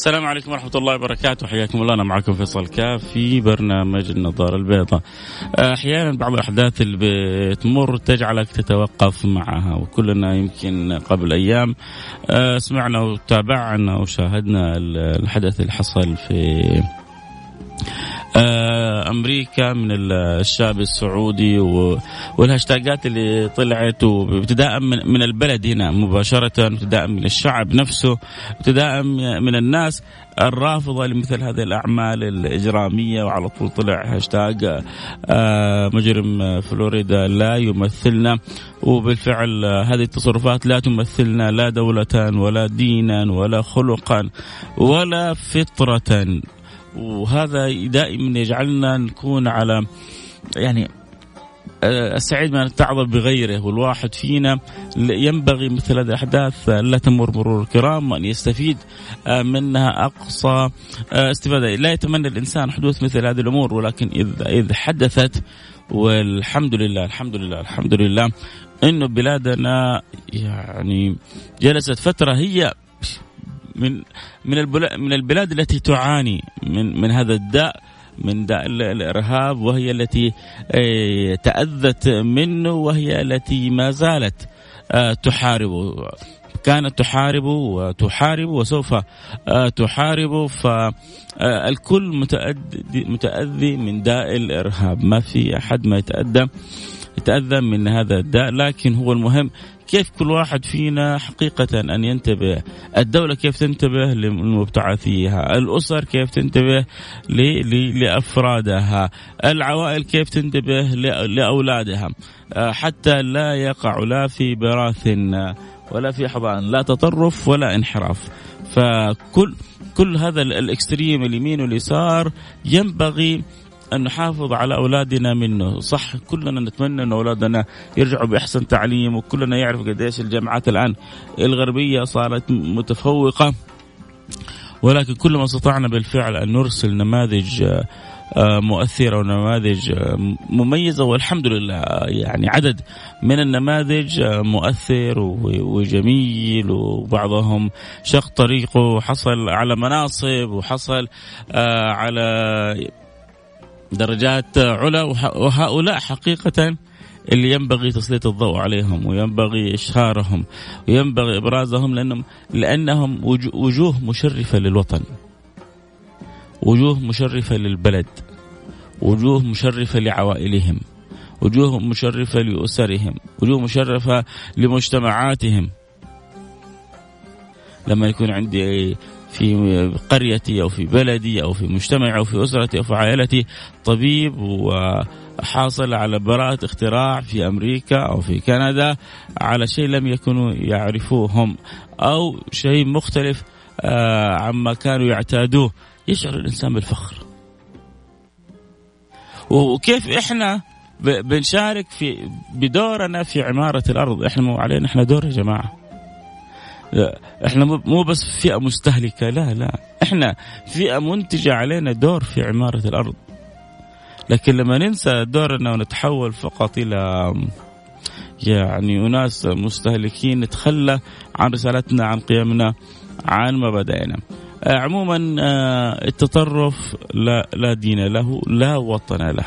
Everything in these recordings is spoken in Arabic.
السلام عليكم ورحمة الله وبركاته. حياكم الله. أنا معكم فيصل كاف في برنامج النظارة البيضاء. أحيانا بعض الأحداث اللي بتمر تجعلك تتوقف معها وكلنا يمكن قبل أيام آه، سمعنا وتابعنا وشاهدنا الحدث اللي حصل في آه، أمريكا من الشعب السعودي والهاشتاجات اللي طلعت ابتداء من البلد هنا مباشرة ابتداء من الشعب نفسه ابتداء من الناس الرافضة لمثل هذه الأعمال الإجرامية وعلى طول طلع هاشتاج آه، مجرم فلوريدا لا يمثلنا وبالفعل هذه التصرفات لا تمثلنا لا دولة ولا دينا ولا خلقا ولا فطرة. وهذا دائما يجعلنا نكون على يعني آه، السعيد من التعظ بغيره. والواحد فينا ينبغي مثل هذه الأحداث لا تمر مرور الكرام وأن يستفيد آه، منها أقصى آه، استفادة، لا يتمنى الإنسان حدوث مثل هذه الأمور ولكن اذا اذا حدثت والحمد لله الحمد لله الحمد لله إنه بلادنا يعني جلست فترة هي من من من البلاد التي تعاني من من هذا الداء من داء الإرهاب وهي التي آه، تأذت منه وهي التي ما زالت آه، تحاربه كانت تحارب وتحارب وسوف آه، تحارب. فالكل متأذي متأذي من داء الإرهاب. ما في أحد ما يتأذى يتأذى من هذا الداء لكن هو المهم كيف كل واحد فينا حقيقة أن ينتبه؟ الدولة كيف تنتبه لمبتعثيها؟ الأسر كيف تنتبه لأفرادها؟ العوائل كيف تنتبه لأولادها؟ آه، حتى لا يقع لا في براث ولا في حضان لا تطرف ولا انحراف. فكل كل هذا الإكستريم اليمين واليسار ينبغي أن نحافظ على أولادنا منه. صح كلنا نتمنى أن أولادنا يرجعوا بأحسن تعليم وكلنا يعرف قديش الجامعات الآن الغربية صارت متفوقة. ولكن كل ما استطعنا بالفعل أن نرسل نماذج آه، مؤثرة ونماذج آه، مميزة والحمد لله يعني عدد من النماذج آه، مؤثر وجميل وبعضهم شق طريقه وحصل على مناصب وحصل على درجات علا وهؤلاء حقيقة اللي ينبغي تسليط الضوء عليهم وينبغي إشهارهم وينبغي إبرازهم لأنهم لأنهم وجوه مشرفة للوطن. وجوه مشرفة للبلد. وجوه مشرفة لعوائلهم. وجوه مشرفة لأسرهم. وجوه مشرفة لمجتمعاتهم. لما يكون عندي في قريتي أو في بلدي أو في مجتمعي أو في أسرتي أو في عائلتي طبيب وحاصل على براءة اختراع في أمريكا أو في كندا على شيء لم يكونوا يعرفوه هم أو شيء مختلف آه، عما كانوا يعتادوه يشعر الإنسان بالفخر. وكيف إحنا بنشارك في بدورنا في عمارة الأرض، إحنا مو علينا إحنا دور يا جماعة. إحنا مو بس فئة مستهلكة لا لا. إحنا فئة منتجة علينا دور في عمارة الأرض. لكن لما ننسى دورنا ونتحول فقط إلى يعني أناس مستهلكين نتخلى عن رسالتنا عن قيمنا عن مبادئنا. عموما آه، التطرف لا لا دين له لا وطن له.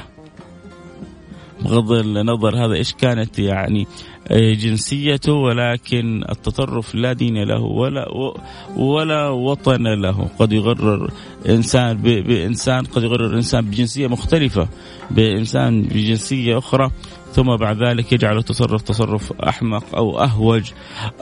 بغض النظر هذا إيش كانت يعني جنسيته ولكن التطرف لا دين له ولا ولا وطن له. قد يغرر إنسان بإنسان قد يغرر إنسان بجنسية مختلفة بإنسان بجنسية أخرى ثم بعد ذلك يجعل التصرف تصرف أحمق أو أهوج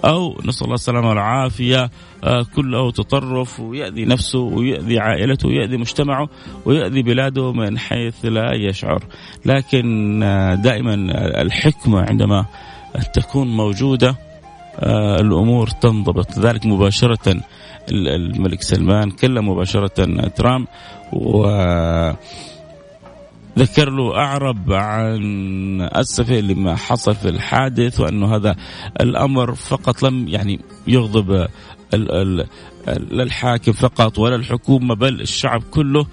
أو نسأل الله السلامة والعافية آه، كله تطرف ويأذي نفسه ويأذي عائلته ويأذي مجتمعه ويأذي بلاده من حيث لا يشعر. لكن آه، دائما الحكمة عندما تكون موجودة آه، الأمور تنضبط. ذلك مباشرة الملك سلمان كلم مباشرة ترامب و ذكر له أعرب عن أسفه لما حصل في الحادث وأنه هذا الأمر فقط لم يعني يغضب لا الحاكم فقط ولا الحكومة بل الشعب كله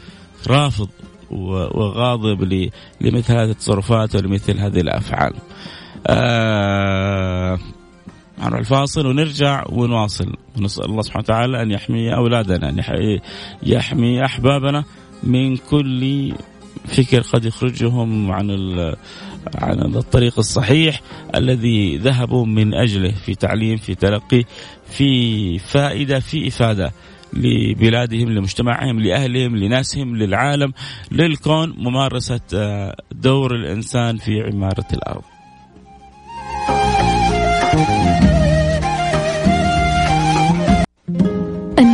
رافض وغاضب لمثل هذه التصرفات ولمثل هذه الأفعال. آه نروح الفاصل ونرجع ونواصل ونسأل الله سبحانه وتعالى أن يحمي أولادنا أن يحمي أحبابنا من كل فكر قد يخرجهم عن عن الطريق الصحيح الذي ذهبوا من أجله في تعليم في تلقي في فائدة في إفادة لبلادهم لمجتمعهم لأهلهم لناسهم للعالم للكون ممارسة آه، دور الإنسان في عمارة الأرض.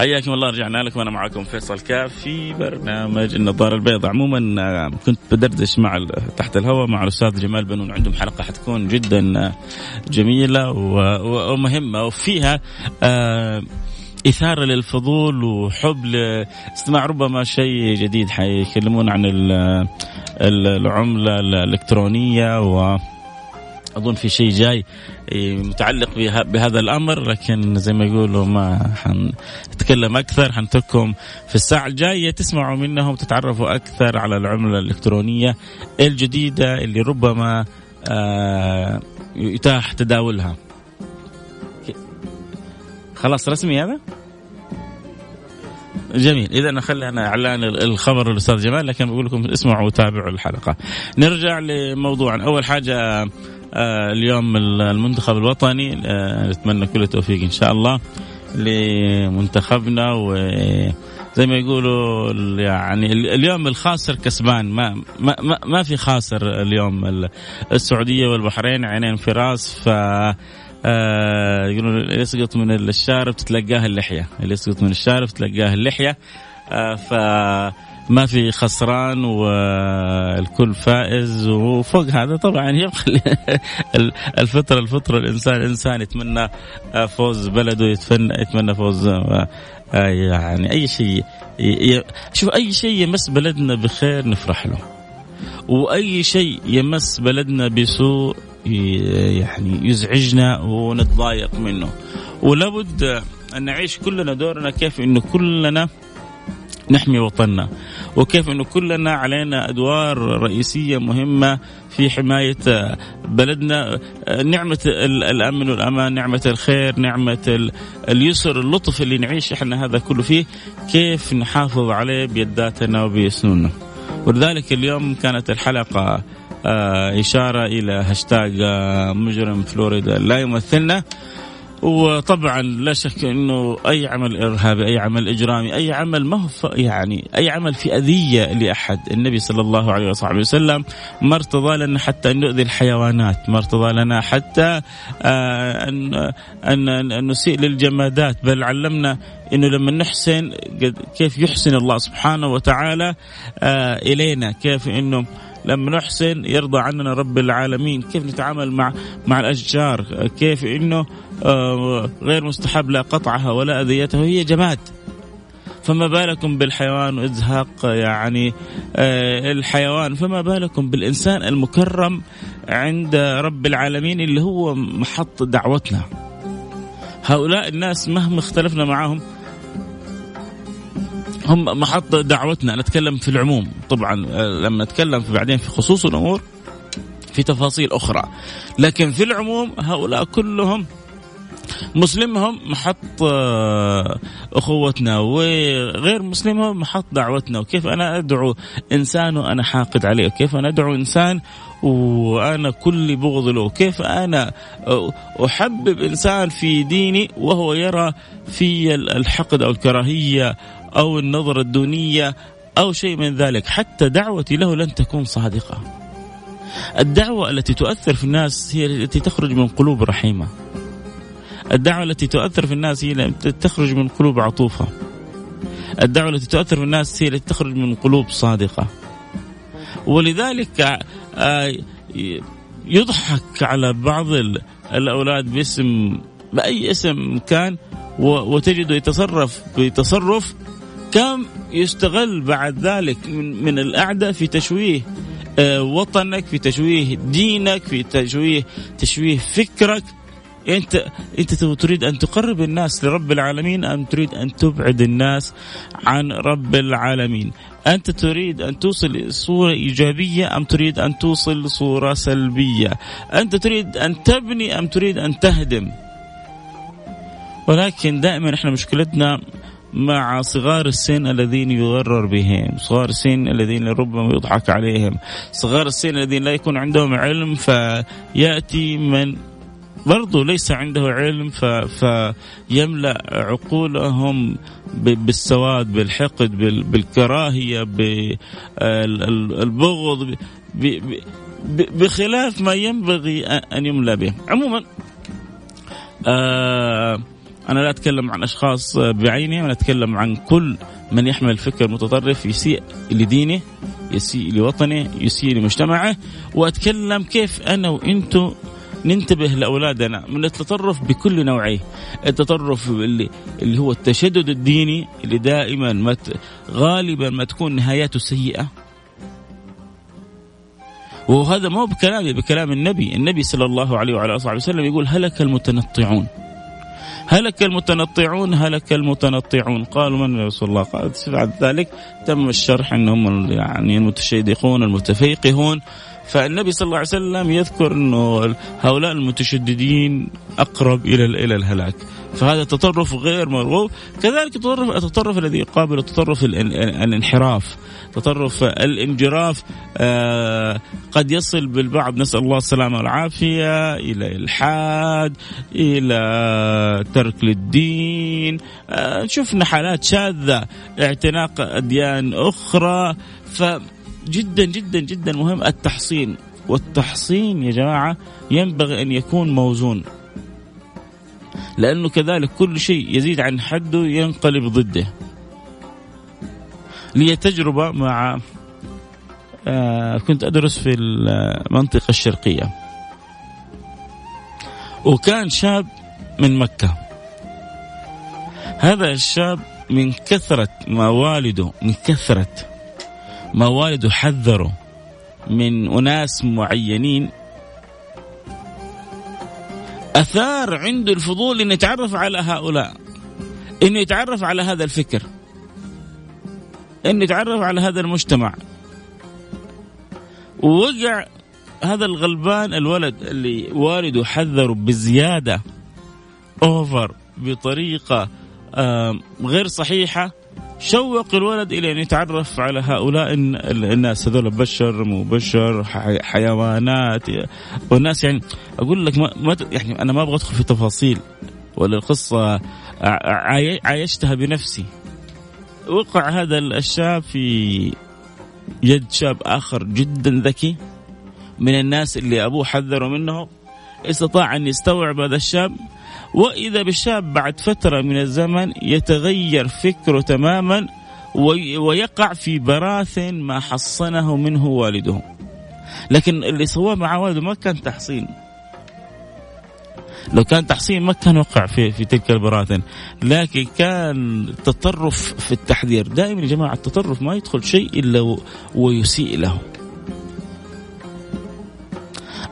حياكم الله رجعنا لكم. أنا معكم فيصل كاف في برنامج النظارة البيضاء. عموما آه، كنت بدردش مع تحت الهواء مع الأستاذ جمال بنون. عندهم حلقة حتكون جدا آه، جميلة ومهمة. وفيها آه، إثارة للفضول وحب لاستماع ربما شيء جديد. حيكلمون عن العملة الإلكترونية و أظن في شيء جاي متعلق بهذا الأمر لكن زي ما يقولوا ما حنتكلم أكثر حنترككم في الساعة الجاية. تسمعوا منهم تتعرفوا أكثر على العملة الإلكترونية الجديدة اللي ربما آه، يتاح تداولها. خلاص رسمي هذا؟ جميل. إذا نخلي أنا إعلان الخبر الاستاذ جمال لكن بقول لكم اسمعوا وتابعوا الحلقة. نرجع لموضوع أول حاجة اليوم المنتخب الوطني آه، نتمنى كل التوفيق إن شاء الله لمنتخبنا وزي ما يقولوا يعني اليوم الخاسر كسبان. ما ما ما في خاسر اليوم السعودية والبحرين عينين في راس. ف آه يقولون اللي يسقط من الشارب تتلقاه اللحية. اللي يسقط من الشارب تتلقاه اللحية. آه ف ما في خسران والكل فائز وفوق هذا طبعا يبقى الفطرة الفطرة الإنسان إنسان يتمنى فوز بلده يتمنى يتمنى فوز آه، يعني أي شيء شوف أي شيء يمس بلدنا بخير نفرح له. وأي شيء يمس بلدنا بسوء يعني يزعجنا ونتضايق منه. ولابد أن نعيش كلنا دورنا كيف إنه كلنا نحمي وطننا. وكيف إنه كلنا علينا أدوار رئيسية مهمة في حماية بلدنا. نعمة الأمن والأمان نعمة الخير نعمة اليسر اللطف اللي نعيش إحنا هذا كله فيه. كيف نحافظ عليه بيداتنا وبسنوننا ولذلك اليوم كانت الحلقة آه، إشارة إلى هاشتاج آه، مجرم فلوريدا. لا يمثلنا. وطبعا لا شك إنه أي عمل إرهابي، أي عمل إجرامي، أي عمل ما هو يعني أي عمل في اذيه لأحد، النبي صلى الله عليه وصحبه وسلم ما ارتضى لنا حتى أن نؤذي الحيوانات، ما ارتضى لنا حتى آه أن أن, نسيء للجمادات، بل علمنا إنه لما نحسن كيف يحسن الله سبحانه وتعالى آه إلينا، كيف إنه لما نحسن يرضى عننا رب العالمين. كيف نتعامل مع مع الأشجار؟ كيف إنه آه، غير مستحب لا قطعها ولا أذيتها؟ هي جماد. فما بالكم بالحيوان؟ وازهاق يعني آه، الحيوان. فما بالكم بالإنسان المكرم عند رب العالمين اللي هو محط دعوتنا؟ هؤلاء الناس مهما اختلفنا معهم هم محط دعوتنا نتكلم في العموم. طبعا آه، لما نتكلم في بعدين في خصوص الأمور في تفاصيل أخرى. لكن في العموم هؤلاء كلهم مسلمهم محط آه، أخوتنا وغير مسلمهم محط دعوتنا. وكيف أنا أدعو إنسان وأنا حاقد عليه؟ وكيف أنا أدعو إنسان وأنا كل بغض له؟ كيف أنا أحبب إنسان في ديني وهو يرى في الحقد أو الكراهية أو النظرة الدونية أو شيء من ذلك. حتى دعوتي له لن تكون صادقة. الدعوة التي تؤثر في الناس هي التي تخرج من قلوب رحيمة. الدعوة التي تؤثر في الناس هي التي تخرج من قلوب عطوفة. الدعوة التي تؤثر في الناس هي التي تخرج من قلوب صادقة. ولذلك آه، يضحك على بعض الأولاد باسم بأي اسم كان وتجده يتصرف بتصرف كم يستغل بعد ذلك من, من الأعداء في تشويه آه، وطنك في تشويه دينك في تشويه تشويه فكرك أنت أنت تريد أن تقرب الناس لرب العالمين أم تريد أن تبعد الناس عن رب العالمين؟ أنت تريد أن توصل صورة إيجابية أم تريد أن توصل صورة سلبية؟ أنت تريد أن تبني أم تريد أن تهدم؟ ولكن دائما إحنا مشكلتنا مع صغار السن الذين يغرر بهم. صغار السن الذين ربما يضحك عليهم. صغار السن الذين لا يكون عندهم علم فيأتي من برضو ليس عنده علم ف... فيملأ عقولهم بالسواد بالحقد بالكراهية بالبغض بخلاف ما ينبغي أن يملى به. عموما آه أنا لا أتكلم عن أشخاص بعينهم أنا أتكلم عن كل من يحمل فكر متطرف يسيء لدينه يسيء لوطنه يسيء لمجتمعه وأتكلم كيف أنا وأنتم ننتبه لأولادنا من التطرف بكل نوعيه، التطرف اللي اللي هو التشدد الديني اللي دائما ما غالبا ما تكون نهاياته سيئة. وهذا مو بكلامي بكلام النبي، النبي صلى الله عليه وعلى آله وسلم يقول هلك المتنطعون. هلك المتنطعون هلك المتنطعون. قالوا من يا رسول الله؟ قال بعد ذلك تم الشرح إنهم يعني المتشيدقون المتفيقهون فالنبي صلى الله عليه وسلم يذكر إنه هؤلاء المتشددين أقرب إلى إلى الهلاك. فهذا تطرف غير مرغوب. كذلك التطرف التطرف الذي يقابل التطرف الانحراف. تطرف الانجراف آه قد يصل بالبعض. نسأل الله السلامة والعافية. إلى الحاد إلى ترك للدين. آه شفنا حالات شاذة اعتناق أديان أخرى. ف جدا جدا جدا مهم التحصين. والتحصين يا جماعة ينبغي أن يكون موزون. لأنه كذلك كل شيء يزيد عن حده ينقلب ضده. لي تجربة مع آه كنت أدرس في المنطقة الشرقية. وكان شاب من مكة. هذا الشاب من كثرة ما والده من كثرة. ما والده حذره من أناس معينين. أثار عنده الفضول أن يتعرف على هؤلاء أنه يتعرف على هذا الفكر أنه يتعرف على هذا المجتمع. ووقع هذا الغلبان الولد اللي والده حذره بزيادة أوفر بطريقة غير صحيحة. شوق الولد إلى أن يتعرف على هؤلاء الناس. هذول بشر مو بشر حيوانات والناس يعني أقول لك ما, ما يعني أنا ما أبغى أدخل في تفاصيل ولا القصة. عايشتها بنفسي. وقع هذا الشاب في يد شاب آخر جدا ذكي من الناس اللي أبوه حذره منه. استطاع أن يستوعب هذا الشاب وإذا بالشاب بعد فترة من الزمن يتغير فكره تماما ويقع في براثن ما حصنه منه والده. لكن اللي سواه مع والده ما كان تحصين. لو كان تحصين ما كان وقع في في تلك البراثن لكن كان تطرف في التحذير. دائما يا جماعة التطرف ما يدخل شيء إلا ويسيء له.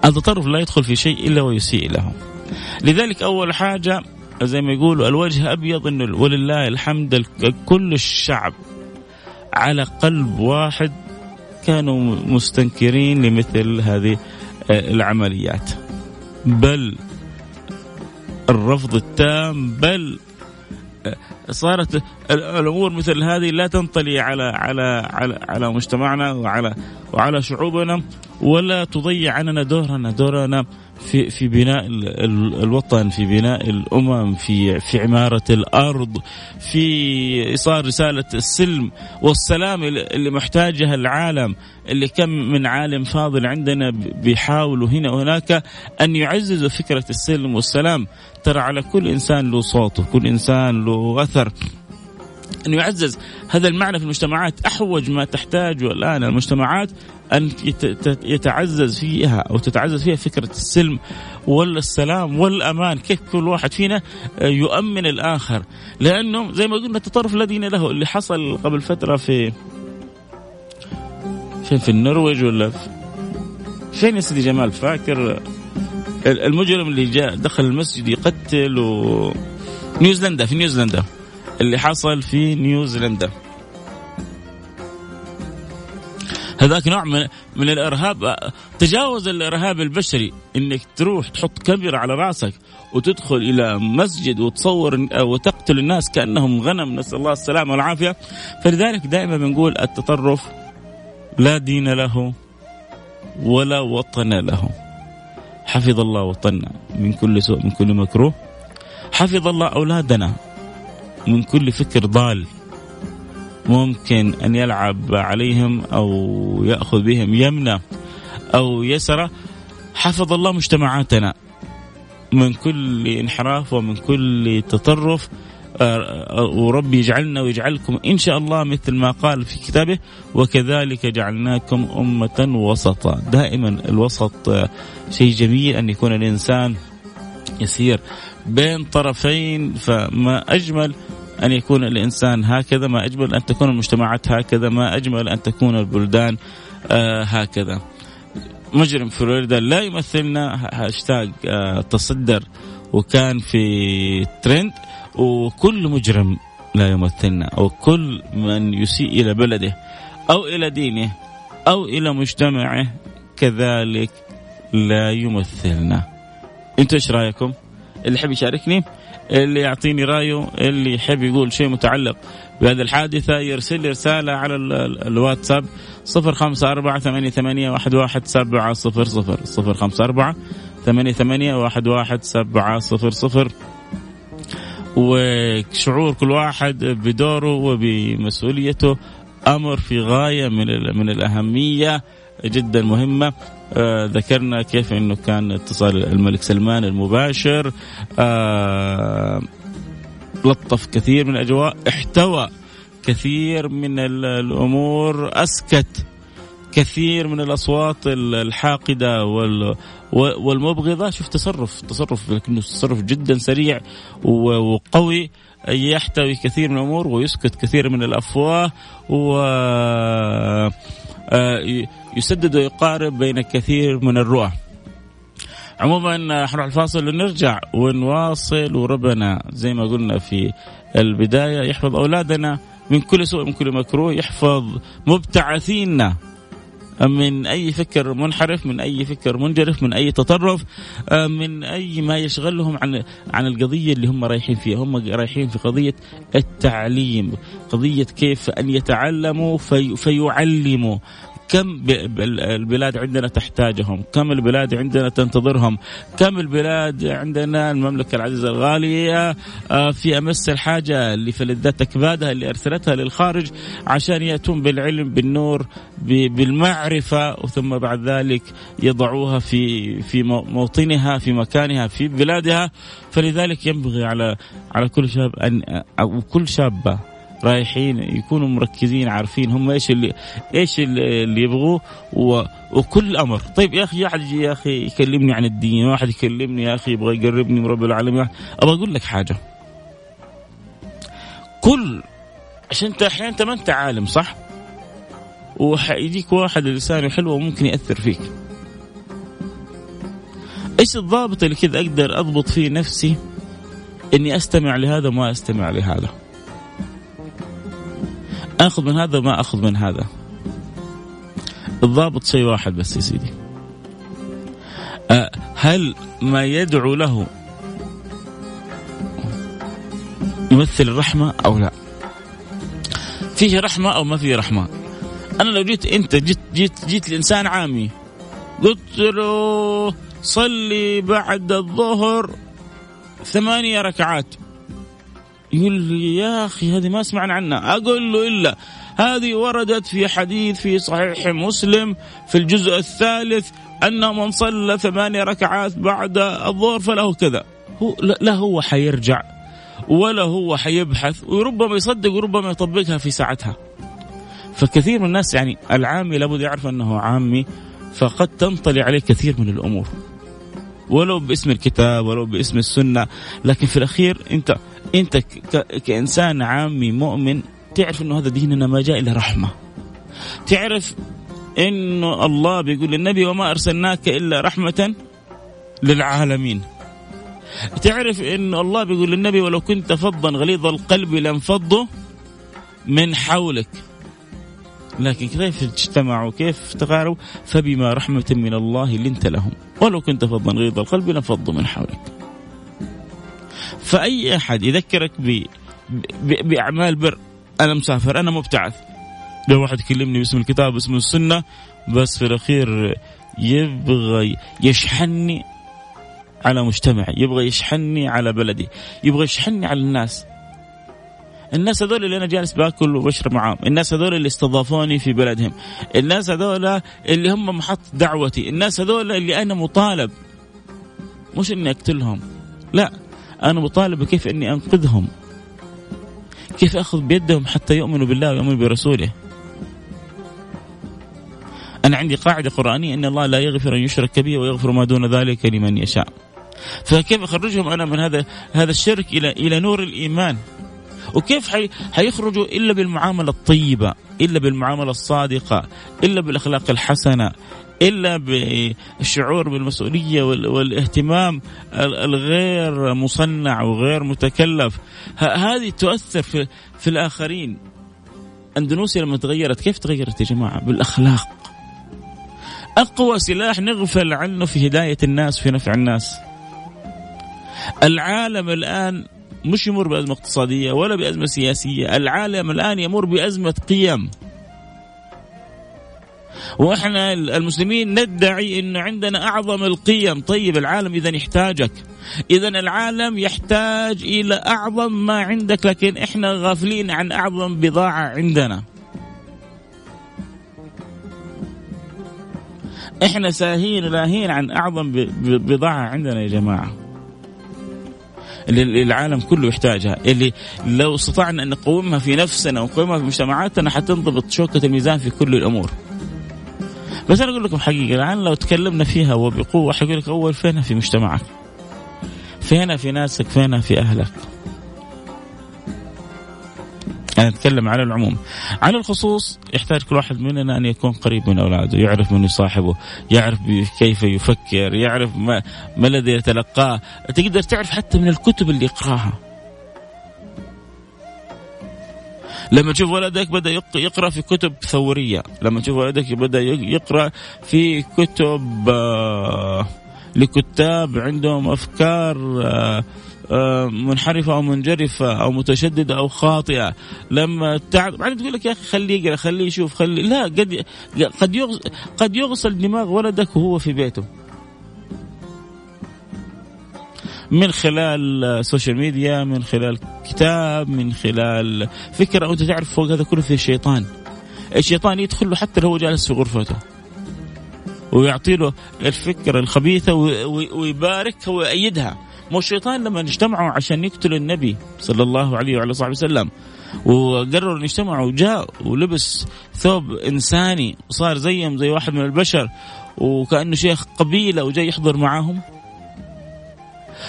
التطرف لا يدخل في شيء إلا ويسيء له. لذلك أول حاجة زي ما يقولوا الوجه أبيض إنه ولله الحمد كل الشعب على قلب واحد كانوا مستنكرين لمثل هذه العمليات. بل الرفض التام بل صارت الأمور مثل هذه لا تنطلي على على على على مجتمعنا وعلى وعلى شعوبنا ولا تضيع عننا دورنا دورنا في في بناء الوطن في بناء الأمم في في عمارة الأرض في إيصال رسالة السلم والسلام اللي محتاجها العالم اللي كم من عالم فاضل عندنا بيحاولوا هنا وهناك أن يعززوا فكرة السلم والسلام. ترى على كل إنسان له صوت وكل إنسان له أثر. أن يعزز هذا المعنى في المجتمعات أحوج ما تحتاجه الآن المجتمعات أن يتعزز فيها أو تتعزز فيها فكرة السلم والسلام والأمان. كيف كل واحد فينا يؤمن الآخر؟ لأنه زي ما قلنا التطرف الذي له. اللي حصل قبل فترة في فين في النرويج ولا في فين يا سيدي جمال؟ فاكر المجرم اللي جاء دخل المسجد يقتل و نيوزيلندا في نيوزيلندا. اللي حصل في نيوزيلندا. هذاك نوع من, من الإرهاب. تجاوز الإرهاب البشري إنك تروح تحط كاميرا على رأسك وتدخل إلى مسجد وتصور وتقتل الناس كأنهم غنم. نسأل الله السلامة والعافية. فلذلك دائما بنقول التطرف لا دين له ولا وطن له. حفظ الله وطننا من كل سوء من كل مكروه. حفظ الله أولادنا من كل فكر ضال. ممكن أن يلعب عليهم أو يأخذ بهم يمنى أو يسرى حفظ الله مجتمعاتنا من كل انحراف ومن كل تطرف. آه، وربي يجعلنا ويجعلكم إن شاء الله مثل ما قال في كتابه وكذلك جعلناكم أمة وسطا. دائما الوسط آه، شيء جميل أن يكون الإنسان يسير بين طرفين فما أجمل أن يكون الإنسان هكذا ما أجمل أن تكون المجتمعات هكذا ما أجمل أن تكون البلدان آه هكذا. مجرم فلوريدا لا يمثلنا هاشتاج آه تصدر وكان في ترند وكل مجرم لا يمثلنا أو كل من يسيء إلى بلده أو إلى دينه أو إلى مجتمعه كذلك لا يمثلنا. أنتم إيش رأيكم؟ اللي يحب يشاركني؟ اللي يعطيني رأيه اللي يحب يقول شيء متعلق بهذه الحادثة يرسل لي رسالة على الواتساب صفر خمسة أربعة ثمانية, ثمانية واحد, واحد سبعة صفر صفر صفر خمسة أربعة ثمانية, ثمانية واحد, واحد سبعة صفر صفر. وشعور كل واحد بدوره وبمسؤوليته أمر في غاية من من الأهمية جدا مهمة. آه ذكرنا كيف إنه كان اتصال الملك سلمان المباشر آه لطف كثير من الأجواء احتوى كثير من الأمور أسكت كثير من الأصوات الحاقدة والمبغضة. شوف تصرف تصرف لكنه تصرف جدا سريع وقوي يحتوي كثير من الأمور ويسكت كثير من الأفواه و آه، يسدد ويقارب بين كثير من الرؤى. عموما حنروح الفاصل ونرجع ونواصل وربنا زي ما قلنا في البداية يحفظ أولادنا من كل سوء من كل مكروه يحفظ مبتعثينا من أي فكر منحرف من أي فكر منجرف من أي تطرف من أي ما يشغلهم عن عن القضية اللي هم رايحين فيها. هم رايحين في قضية التعليم قضية كيف أن يتعلموا في فيعلموا. كم البلاد عندنا تحتاجهم؟ كم البلاد عندنا تنتظرهم؟ كم البلاد عندنا؟ المملكة العزيزة الغالية آه، في أمس الحاجة لفلذات أكبادها اللي أرسلتها للخارج عشان يأتون بالعلم بالنور بالمعرفة ثم بعد ذلك يضعوها في في موطنها في مكانها في بلادها. فلذلك ينبغي على على كل شاب أن أو كل شابة رايحين يكونوا مركزين عارفين هم إيش اللي إيش اللي يبغوه وكل أمر طيب يا أخي واحد يا أخي يكلمني عن الدين واحد يكلمني يا أخي يبغى يقربني من رب العالمين. أبغى أقول لك حاجة. كل عشان أنت أحيانا أنت ما أنت عالم صح؟ وحيجيك واحد لسانه حلو وممكن يأثر فيك. إيش الضابط اللي كذا أقدر أضبط فيه نفسي إني أستمع لهذا وما أستمع لهذا؟ آخذ من هذا وما آخذ من هذا. الضابط شيء واحد بس يا سيدي. أه، هل ما يدعو له يمثل الرحمة أو لا؟ فيه رحمة أو ما فيه رحمة؟ أنا لو جيت أنت جيت جيت جيت لإنسان عامي قلت له صلي بعد الظهر ثمانية ركعات. يقول لي يا أخي هذه ما سمعنا عنها. أقول له إلا هذه وردت في حديث في صحيح مسلم في الجزء الثالث أن من صلى ثمانية ركعات بعد الظهر فله كذا. هو لا هو حيرجع ولا هو حيبحث وربما يصدق وربما يطبقها في ساعتها. فكثير من الناس يعني العامي لابد يعرف أنه عامي فقد تنطلي عليه كثير من الأمور. ولو باسم الكتاب ولو باسم السنة لكن في الأخير أنت انت كإنسان عامي مؤمن تعرف إنه هذا ديننا ما جاء إلا رحمة. تعرف إنه الله بيقول للنبي وما أرسلناك إلا رحمة للعالمين. تعرف إنه الله بيقول للنبي ولو كنت فظا غليظ القلب لانفضوا من حولك. لكن كيف اجتمعوا؟ كيف تغاروا فبما رحمة من الله لنت لهم. ولو كنت فظا غليظ القلب لانفضوا من حولك. فأي أحد يذكرك ب... ب... بأعمال بر أنا مسافر أنا مبتعث. لو واحد يكلمني باسم الكتاب باسم السنة بس في الأخير يبغى يشحنني على مجتمعي يبغى يشحنني على بلدي يبغى يشحنني على الناس. الناس هذول اللي أنا جالس باكل وبشرب معاهم، الناس هذول اللي استضافوني في بلدهم، الناس هذول اللي هم محط دعوتي، الناس هذول اللي أنا مطالب. مش إني أقتلهم، لا. أنا مطالب كيف إني أنقذهم. كيف أخذ بيدهم حتى يؤمنوا بالله ويؤمنوا برسوله. أنا عندي قاعدة قرآنية إن الله لا يغفر أن يشرك به ويغفر ما دون ذلك لمن يشاء. فكيف أخرجهم أنا من هذا هذا الشرك إلى إلى نور الإيمان؟ وكيف حي... حيخرجوا إلا بالمعاملة الطيبة إلا بالمعاملة الصادقة إلا بالأخلاق الحسنة إلا بالشعور بالمسؤولية والاهتمام الغير مصنع وغير متكلف. هذه تؤثر في في الآخرين. أندونيسيا لما تغيرت كيف تغيرت يا جماعة؟ بالأخلاق. أقوى سلاح نغفل عنه في هداية الناس في نفع الناس. العالم الآن مش يمر بأزمة اقتصادية ولا بأزمة سياسية. العالم الآن يمر بأزمة قيم. وإحنا المسلمين ندعي انه عندنا أعظم القيم. طيب العالم اذا يحتاجك. اذا العالم يحتاج إلى أعظم ما عندك لكن إحنا غافلين عن أعظم بضاعة عندنا. إحنا ساهين لاهين عن أعظم بضاعة عندنا يا جماعة. اللي العالم كله يحتاجها. اللي لو استطعنا أن نقومها في نفسنا ونقومها في مجتمعاتنا حتنضبط شوكة الميزان في كل الأمور. بس أنا أقول لكم حقيقة الآن لو تكلمنا فيها وبقوة حيقول لك أول فينها في مجتمعك. فينها في ناسك فينها في أهلك. أنا أتكلم على العموم على الخصوص يحتاج كل واحد مننا أن يكون قريب من أولاده يعرف من يصاحبه يعرف كيف يفكر يعرف ما, ما الذي يتلقاه تقدر تعرف حتى من الكتب اللي يقراها لما تشوف ولدك بدأ يقرأ في كتب ثورية. لما تشوف ولدك بدأ يقرأ في كتب آه، لكتاب عندهم أفكار آه، آه، منحرفة أو منجرفة أو متشددة أو خاطئة. لما تعب بعدين تقول لك يا أخي خليه يقرأ خليه يشوف خليه لا قد قد يغسل قد يغسل دماغ ولدك وهو في بيته. من خلال ال social media من خلال كتاب من خلال فكرة وانت تعرف فوق هذا كله في الشيطان. الشيطان يدخل له حتى لو هو جالس في غرفته. ويعطي له الفكرة الخبيثة ويباركها ويأيدها. مو الشيطان لما اجتمعوا عشان يقتلوا النبي صلى الله عليه وعلى صحبه وسلم. وقرروا إن يجتمعوا وجاء ولبس ثوب إنساني وصار زيهم زي واحد من البشر وكأنه شيخ قبيلة وجاي يحضر معاهم.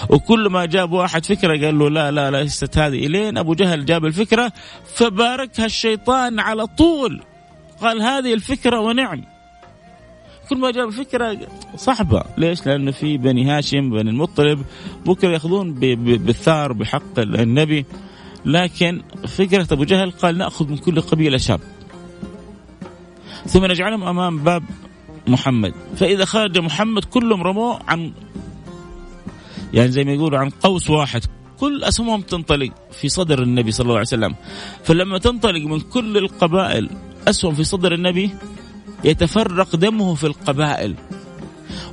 وكل ما جاب واحد فكرة قال له لا لا ليست هذه. إلين أبو جهل جاب الفكرة فباركها الشيطان على طول. قال هذه الفكرة ونعم كل ما جاب فكرة صعبة. ليش؟ لأنه في بني هاشم بني المطلب بكره يأخذون بالثار بحق النبي. لكن فكرة أبو جهل قال نأخذ من كل قبيلة شاب. ثم نجعلهم أمام باب محمد. فإذا خرج محمد كلهم رموه عن يعني زي ما يقولوا عن قوس واحد. كل اسهمهم تنطلق في صدر النبي صلى الله عليه وسلم. فلما تنطلق من كل القبائل أسهم في صدر النبي يتفرق دمه في القبائل.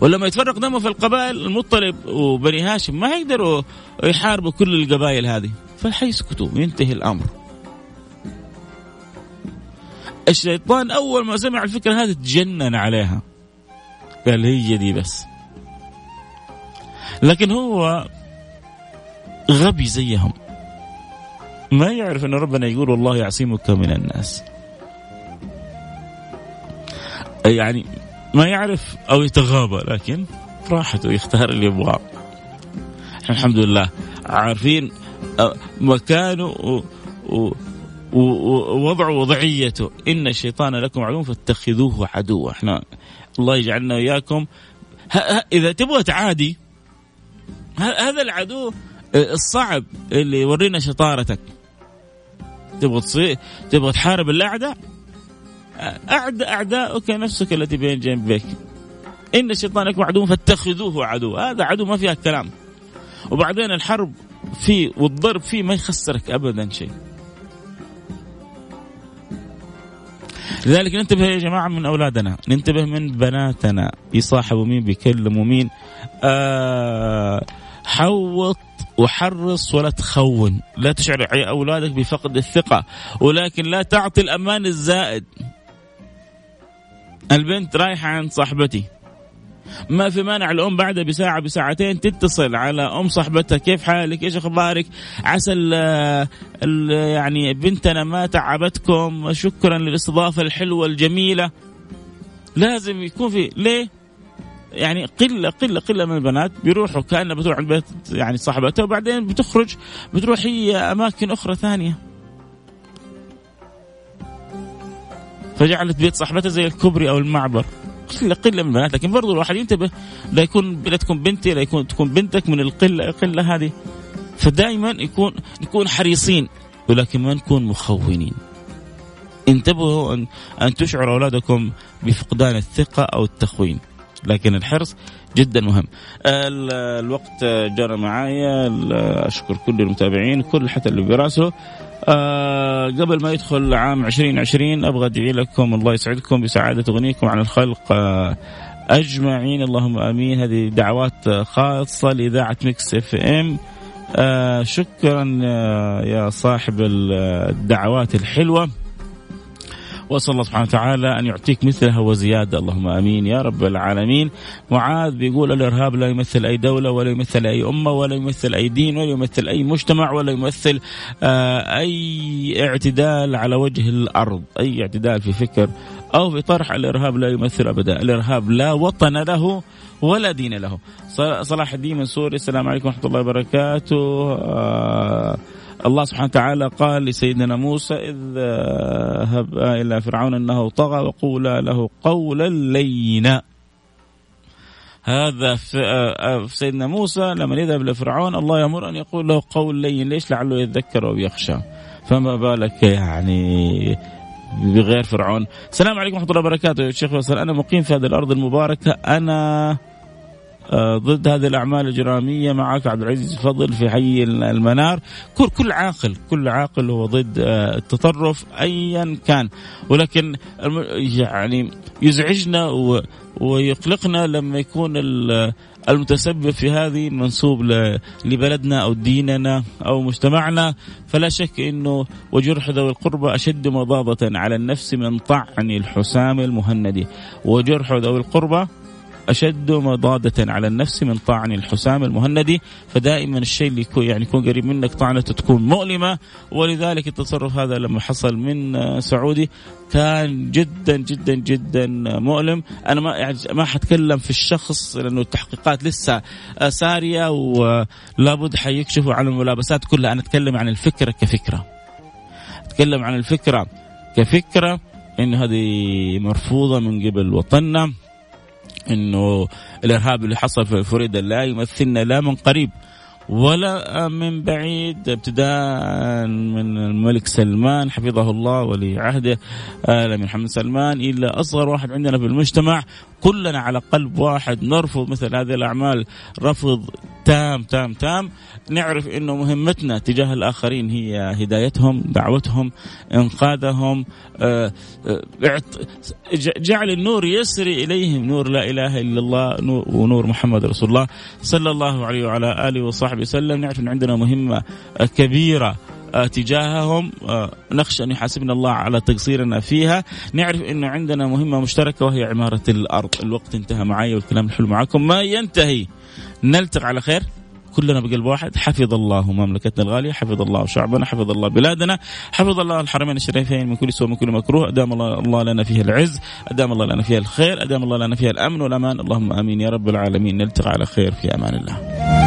ولما يتفرق دمه في القبائل المطلب وبني هاشم ما يقدروا يحاربوا كل القبائل هذه. فحيسكتوا وينتهي الأمر. الشيطان أول ما سمع الفكرة هذه تجنن عليها. قال هي دي بس. لكن هو غبي زيهم. ما يعرف إن ربنا يقول والله يعصمك من الناس. يعني ما يعرف أو يتغاضى لكن راحته يختار اللي يبغاه الحمد لله. عارفين مكانه ووضعه وضعيته. إن الشيطان لكم عدو فاتخذوه عدوا. إحنا الله يجعلنا وإياكم. إذا تبغى تعادي هذا العدو آه، الصعب اللي يورينا شطارتك. تبغى تصير تبغى تحارب الأعداء؟ أعدى أعداؤك نفسك التي بين جنبك إن الشيطان لكم عدو فاتخذوه عدو هذا عدو ما فيها كلام. وبعدين الحرب فيه والضرب فيه ما يخسرك أبدا شيء. لذلك ننتبه يا جماعة من أولادنا. ننتبه من بناتنا. يصاحبوا مين؟ بيكلموا مين آه حوط وحرص ولا تخون. لا تشعر أولادك بفقد الثقة ولكن لا تعطي الأمان الزائد. البنت رايحة عند صاحبتي. ما في مانع الأم بعدها بساعة بساعتين تتصل على أم صاحبتها. كيف حالك؟ إيش أخبارك؟ عسى ال يعني بنتنا ما تعبتكم. شكرا للاستضافة الحلوة الجميلة. لازم يكون في ليه؟ يعني قلة قلة قلة من البنات بيروحوا كانها بتروح عند بيت يعني صاحبتها وبعدين بتخرج بتروح هي أماكن أخرى ثانية. فجعلت بيت صاحبتها زي الكوبري أو المعبر. قلة قلة من البنات لكن برضو الواحد ينتبه لا يكون لا تكون بنتي لا يكون تكون بنتك من القلة القلة هذه. فدائما يكون نكون حريصين ولكن ما نكون مخونين. انتبهوا أن أن تشعروا أولادكم بفقدان الثقة أو التخوين. لكن الحرص جدا مهم. الوقت جرى معايا. أشكر كل المتابعين كل حتى اللي بيراسلوا آه قبل ما يدخل عام 2020 أبغى أدعي لكم الله يسعدكم بسعادة أغنيكم عن الخلق آه أجمعين. اللهم آمين. هذه دعوات خاصة لإذاعة مكس إف إم. آه شكرا يا صاحب الدعوات الحلوة. واسال الله سبحانه وتعالى أن يعطيك مثلها وزيادة. اللهم آمين. يا رب العالمين. معاذ بيقول الارهاب لا يمثل أي دولة ولا يمثل أي أمة ولا يمثل أي دين ولا يمثل أي مجتمع ولا يمثل آه أي اعتدال على وجه الأرض. أي اعتدال في فكر أو في طرح. الإرهاب لا يمثل أبدا. الإرهاب لا وطن له ولا دين له. صلاح الدين منصور السلام عليكم ورحمة الله وبركاته. آه الله سبحانه وتعالى قال لسيدنا موسى إذ هب إلى فرعون أنه طغى وقولا له قولا لينا. هذا في سيدنا موسى لما يذهب لفرعون الله يأمر أن يقول له قول لين ليش لعله يتذكر أو يخشى؟ فما بالك يعني بغير فرعون؟ السلام عليكم ورحمة الله وبركاته. يا شيخ أنا مقيم في هذه الأرض المباركة. أنا ضد هذه الأعمال الإجرامية معك عبد العزيز فضل في حي المنار. كل كل عاقل كل عاقل هو ضد آه، التطرف ايا كان. ولكن يعني يزعجنا ويقلقنا لما يكون المتسبب في هذه منسوب لبلدنا أو ديننا أو مجتمعنا. فلا شك إنه وجرح ذوي القربى أشد مضاضة على النفس من طعن الحسام المهندي. وجرح ذوي القربى أشد مضادة على النفس من طعن الحسام المهندي فدائما الشيء اللي يكون يعني يكون قريب منك طعنته تكون مؤلمة. ولذلك التصرف هذا لما حصل من سعودي كان جدا جدا جدا مؤلم. أنا ما يعني ما حتكلم في الشخص لأنه التحقيقات لسه سارية ولابد حيكشفوا عن الملابسات كلها. أنا أتكلم عن الفكرة كفكرة. أتكلم عن الفكرة كفكرة انه هذه مرفوضة من قبل وطننا إنه الإرهاب اللي حصل في فلوريدا لا يمثلنا لا من قريب. ولا من بعيد ابتداء من الملك سلمان حفظه الله ولي عهده آل محمد سلمان إلى أصغر واحد عندنا في المجتمع. كلنا على قلب واحد نرفض مثل هذه الأعمال. رفض تام تام تام. نعرف إنه مهمتنا تجاه الآخرين هي هدايتهم دعوتهم إنقاذهم. آه، آه، جعل النور يسري إليهم. نور لا إله إلا الله ونور محمد رسول الله صلى الله عليه وعلى آله وصحبه وسلم نعرف إن عندنا مهمة كبيرة آه، تجاههم نخشى أن يحاسبنا الله على تقصيرنا فيها. نعرف انه عندنا مهمة مشتركة وهي عمارة الأرض. الوقت انتهى معي والكلام الحلو معكم. ما ينتهي نلتقي على خير كلنا بقلب واحد. حفظ الله مملكتنا الغالية حفظ الله شعبنا حفظ الله بلادنا حفظ الله الحرمين الشريفين من كل سوء من كل مكروه. أدام الله لنا فيها العز أدام الله لنا فيها الخير أدام الله لنا فيها الأمن والأمان. اللهم آمين يا رب العالمين. نلتقي على خير في أمان الله.